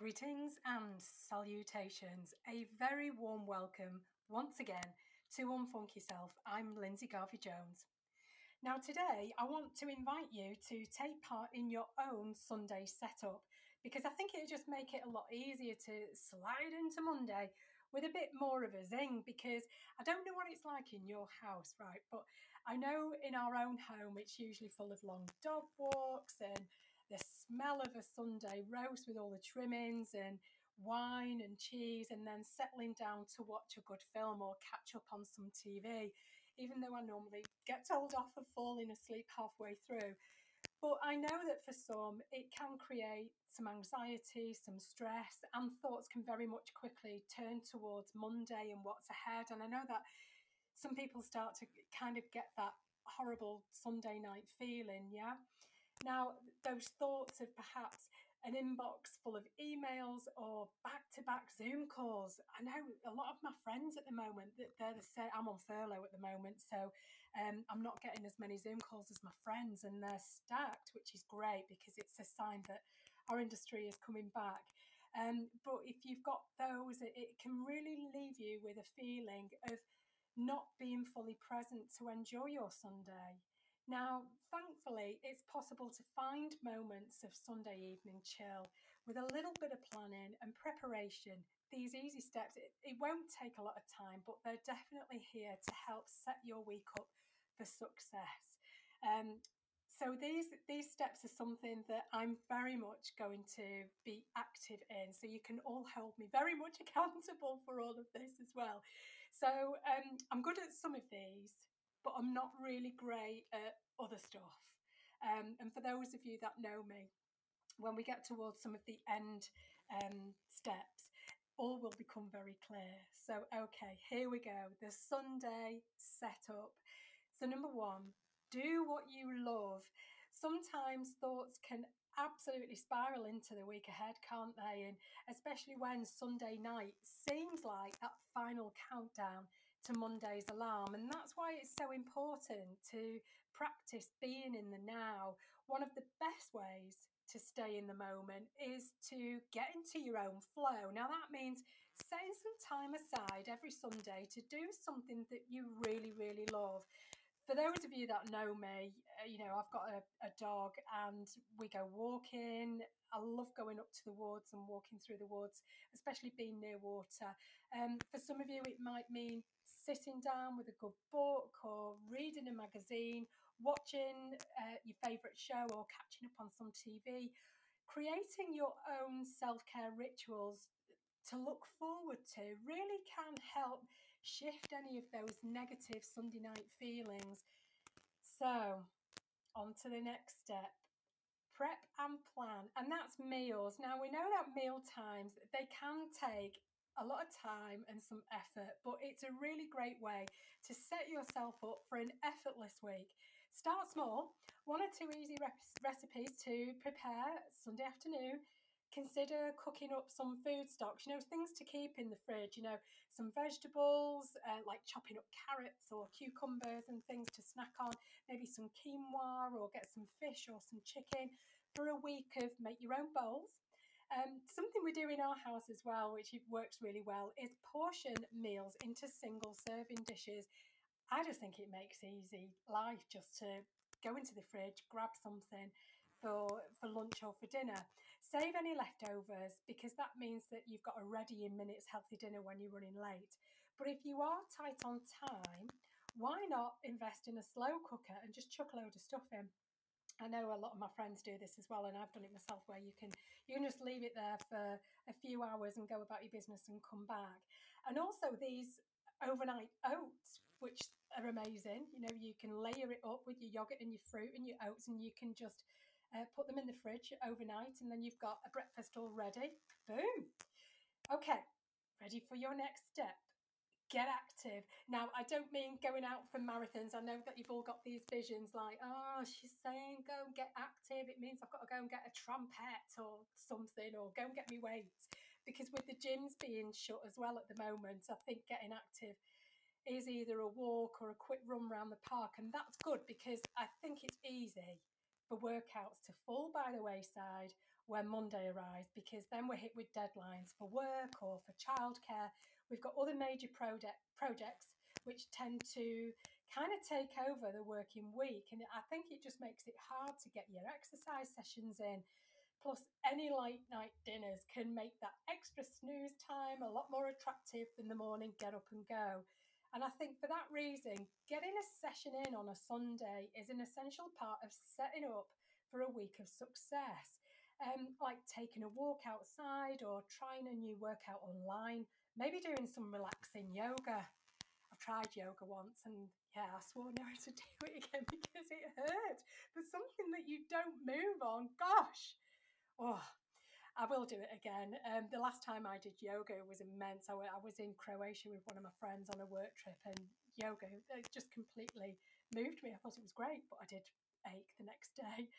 Greetings and salutations. A very warm welcome once again to Unfunk Yourself. I'm Lindsay Garvey Jones. Now, today I want to invite you to take part in your own Sunday setup because I think it'll just make it a lot easier to slide into Monday with a bit more of a zing because I don't know what it's like in your house, right? But I know in our own home it's usually full of long dog walks and the smell of a Sunday roast with all the trimmings and wine and cheese, and then settling down to watch a good film or catch up on some TV, even though I normally get told off for falling asleep halfway through. But I know that for some, it can create some anxiety, some stress, and thoughts can very much quickly turn towards Monday and what's ahead. And I know that some people start to kind of get that horrible Sunday night feeling, yeah? Now, those thoughts of perhaps an inbox full of emails or back-to-back Zoom calls. I know a lot of my friends at the moment that they're the same. I'm on furlough at the moment, so um, I'm not getting as many Zoom calls as my friends, and they're stacked, which is great because it's a sign that our industry is coming back. Um, but if you've got those, it, it can really leave you with a feeling of not being fully present to enjoy your Sunday. Now, thankfully, it's possible to find moments of Sunday evening chill with a little bit of planning and preparation. These easy steps, it, it won't take a lot of time, but they're definitely here to help set your week up for success. Um, so these these steps are something that I'm very much going to be active in. So you can all hold me very much accountable for all of this as well. So um, I'm good at some of these, but I'm not really great at other stuff. Um, and for those of you that know me, when we get towards some of the end um, steps, all will become very clear. So, okay, here we go. The Sunday setup. So, number one, do what you love. Sometimes thoughts can absolutely spiral into the week ahead, can't they? And especially when Sunday night seems like that final countdown to Monday's alarm. And that's why it's so important to practice being in the now. One of the best ways to stay in the moment is to get into your own flow. Now, that means setting some time aside every Sunday to do something that you really, really love for those of you that know me, uh, you know, I've got a, a dog and we go walking. I love going up to the woods and walking through the woods, especially being near water. Um, for some of you, it might mean sitting down with a good book or reading a magazine, watching uh, your favourite show or catching up on some TV. Creating your own self care rituals to look forward to really can help shift any of those negative Sunday night feelings. So, on to the next step prep and plan, and that's meals. Now, we know that meal times they can take a lot of time and some effort, but it's a really great way to set yourself up for an effortless week. Start small, one or two easy recipes to prepare Sunday afternoon consider cooking up some food stocks, you know, things to keep in the fridge, you know, some vegetables, uh, like chopping up carrots or cucumbers and things to snack on, maybe some quinoa or get some fish or some chicken for a week of make your own bowls. Um, something we do in our house as well, which works really well, is portion meals into single serving dishes. I just think it makes easy life just to go into the fridge, grab something, for for lunch or for dinner. Save any leftovers because that means that you've got a ready in minutes healthy dinner when you're running late. But if you are tight on time, why not invest in a slow cooker and just chuck a load of stuff in? I know a lot of my friends do this as well, and I've done it myself. Where you can you can just leave it there for a few hours and go about your business and come back. And also these overnight oats, which are amazing. You know, you can layer it up with your yogurt and your fruit and your oats, and you can just uh, put them in the fridge overnight, and then you've got a breakfast all ready. Boom. Okay, ready for your next step. Get active. Now, I don't mean going out for marathons. I know that you've all got these visions like, oh, she's saying go and get active. It means I've got to go and get a trumpet or something, or go and get me weights. Because with the gyms being shut as well at the moment, I think getting active is either a walk or a quick run around the park. And that's good because I think it's easy for workouts to fall by the wayside when Monday arrives because then we're hit with deadlines for work or for childcare. We've got other major project, projects which tend to kind of take over the working week. And I think it just makes it hard to get your exercise sessions in. Plus, any late night dinners can make that extra snooze time a lot more attractive than the morning get up and go. And I think for that reason, getting a session in on a Sunday is an essential part of setting up for a week of success. Um, like taking a walk outside or trying a new workout online, maybe doing some relaxing yoga. I've tried yoga once and yeah, I swore never to do it again because it hurt. But something that you don't move on, gosh, oh, I will do it again. Um, the last time I did yoga was immense. I, I was in Croatia with one of my friends on a work trip, and yoga just completely moved me. I thought it was great, but I did ache the next day.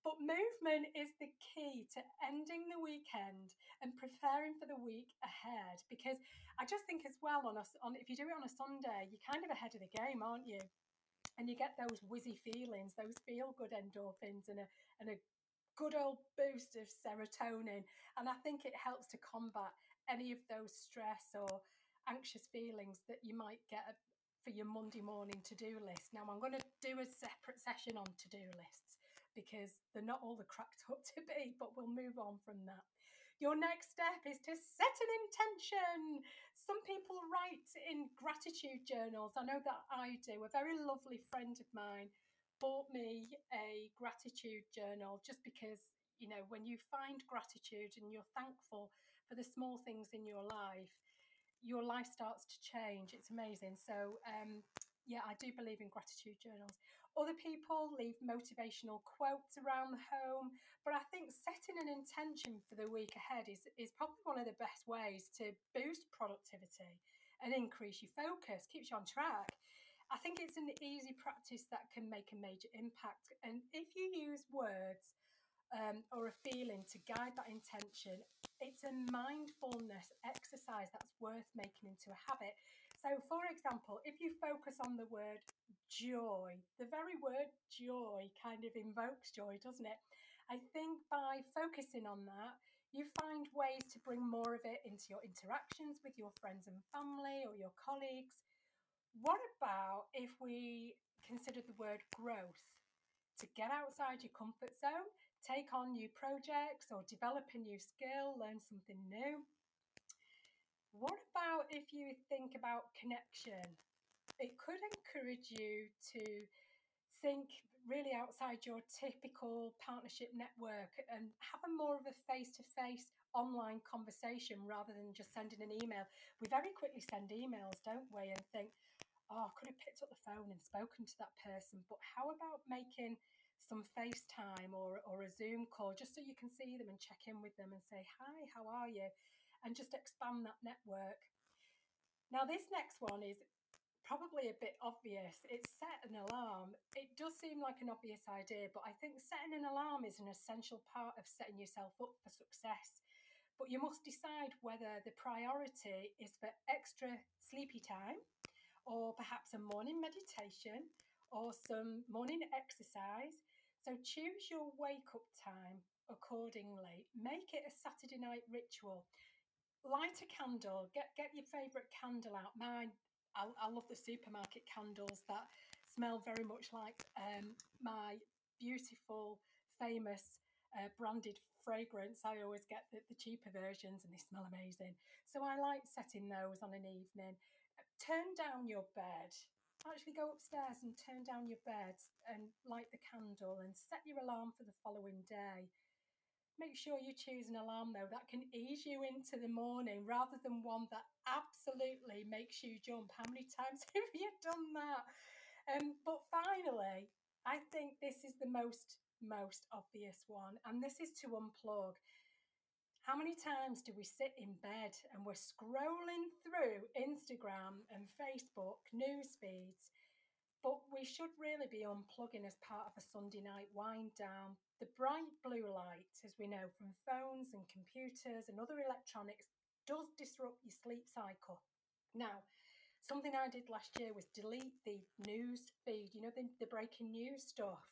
But movement is the key to ending the weekend and preparing for the week ahead. Because I just think as well on us on if you do it on a Sunday, you're kind of ahead of the game, aren't you? And you get those whizzy feelings, those feel good endorphins, and a and a good old boost of serotonin. And I think it helps to combat any of those stress or anxious feelings that you might get for your Monday morning to do list. Now, I'm going to do a separate session on to do lists because they're not all the cracked up to be, but we'll move on from that. Your next step is to set an intention. Some people write in gratitude journals. I know that I do. A very lovely friend of mine bought me a gratitude journal just because, you know, when you find gratitude and you're thankful for the small things in your life, your life starts to change. It's amazing. So, um, yeah, I do believe in gratitude journals. Other people leave motivational quotes around the home, but I think setting an intention for the week ahead is, is probably one of the best ways to boost productivity and increase your focus, keeps you on track. I think it's an easy practice that can make a major impact. And if you use words um, or a feeling to guide that intention, it's a mindfulness exercise that's worth making into a habit. So, for example, if you focus on the word joy, the very word joy kind of invokes joy, doesn't it? I think by focusing on that, you find ways to bring more of it into your interactions with your friends and family or your colleagues. What about if we consider the word growth? To get outside your comfort zone, take on new projects or develop a new skill, learn something new. What about if you think about connection? It could encourage you to think really outside your typical partnership network and have a more of a face to face online conversation rather than just sending an email. We very quickly send emails, don't we? And think, oh, I could have picked up the phone and spoken to that person. But how about making some FaceTime or, or a Zoom call just so you can see them and check in with them and say, hi, how are you? And just expand that network. Now, this next one is probably a bit obvious. It's set an alarm. It does seem like an obvious idea, but I think setting an alarm is an essential part of setting yourself up for success. But you must decide whether the priority is for extra sleepy time or perhaps a morning meditation or some morning exercise. So choose your wake up time accordingly. Make it a Saturday night ritual. Light a candle, get, get your favourite candle out. Mine, I, I, love the supermarket candles that smell very much like um, my beautiful, famous uh, branded fragrance. I always get the, the cheaper versions and they smell amazing. So I like setting those on an evening turn down your bed. Actually, go upstairs and turn down your bed and light the candle and set your alarm for the following day. Make sure you choose an alarm though that can ease you into the morning rather than one that absolutely makes you jump. How many times have you done that? Um, but finally, I think this is the most most obvious one, and this is to unplug. How many times do we sit in bed and we're scrolling through Instagram and Facebook news feeds? But we should really be unplugging as part of a Sunday night wind down. The bright blue light, as we know from phones and computers and other electronics, does disrupt your sleep cycle. Now, something I did last year was delete the news feed, you know, the, the breaking news stuff.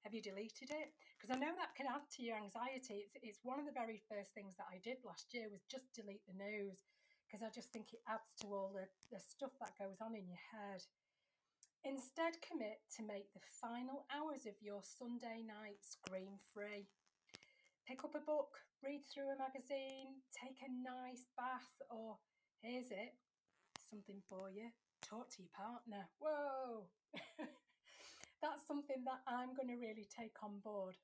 Have you deleted it? Because I know that can add to your anxiety. It's, it's one of the very first things that I did last year was just delete the news because I just think it adds to all the, the stuff that goes on in your head. Instead, commit to make the final hours of your Sunday night screen free. Pick up a book, read through a magazine, take a nice bath, or here's it something for you talk to your partner. Whoa! That's something that I'm going to really take on board.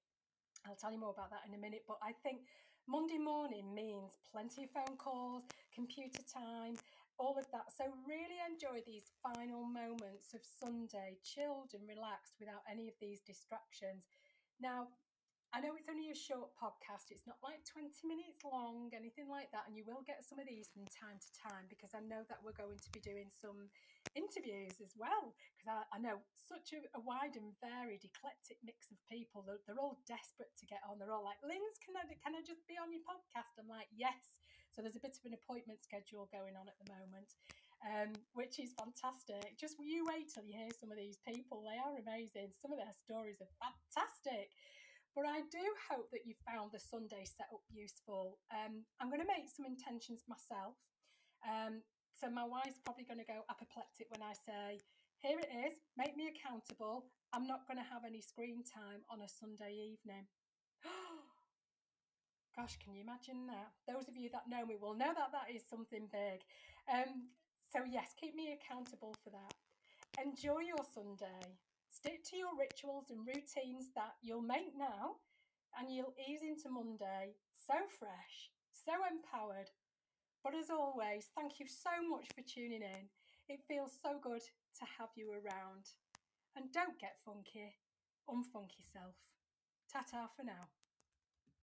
I'll tell you more about that in a minute, but I think Monday morning means plenty of phone calls, computer time, all of that. So, really enjoy these final moments of Sunday, chilled and relaxed without any of these distractions. Now, I know it's only a short podcast, it's not like 20 minutes long, anything like that, and you will get some of these from time to time because I know that we're going to be doing some interviews as well. Because I, I, know such a, a, wide and varied, eclectic mix of people. They're, they're, all desperate to get on. They're all like, Linz, can I, can I just be on your podcast? I'm like, yes. So there's a bit of an appointment schedule going on at the moment. Um, which is fantastic. Just you wait till you hear some of these people; they are amazing. Some of their stories are fantastic. But I do hope that you found the Sunday setup useful. Um, I'm going to make some intentions myself. Um, so my wife's probably going to go apoplectic when I say, here it is, make me accountable. I'm not going to have any screen time on a Sunday evening. Gosh, can you imagine that? Those of you that know me will know that that is something big. Um, so, yes, keep me accountable for that. Enjoy your Sunday. Stick to your rituals and routines that you'll make now, and you'll ease into Monday so fresh, so empowered. But as always, thank you so much for tuning in. It feels so good to have you around. And don't get funky, unfunk yourself. Ta ta for now.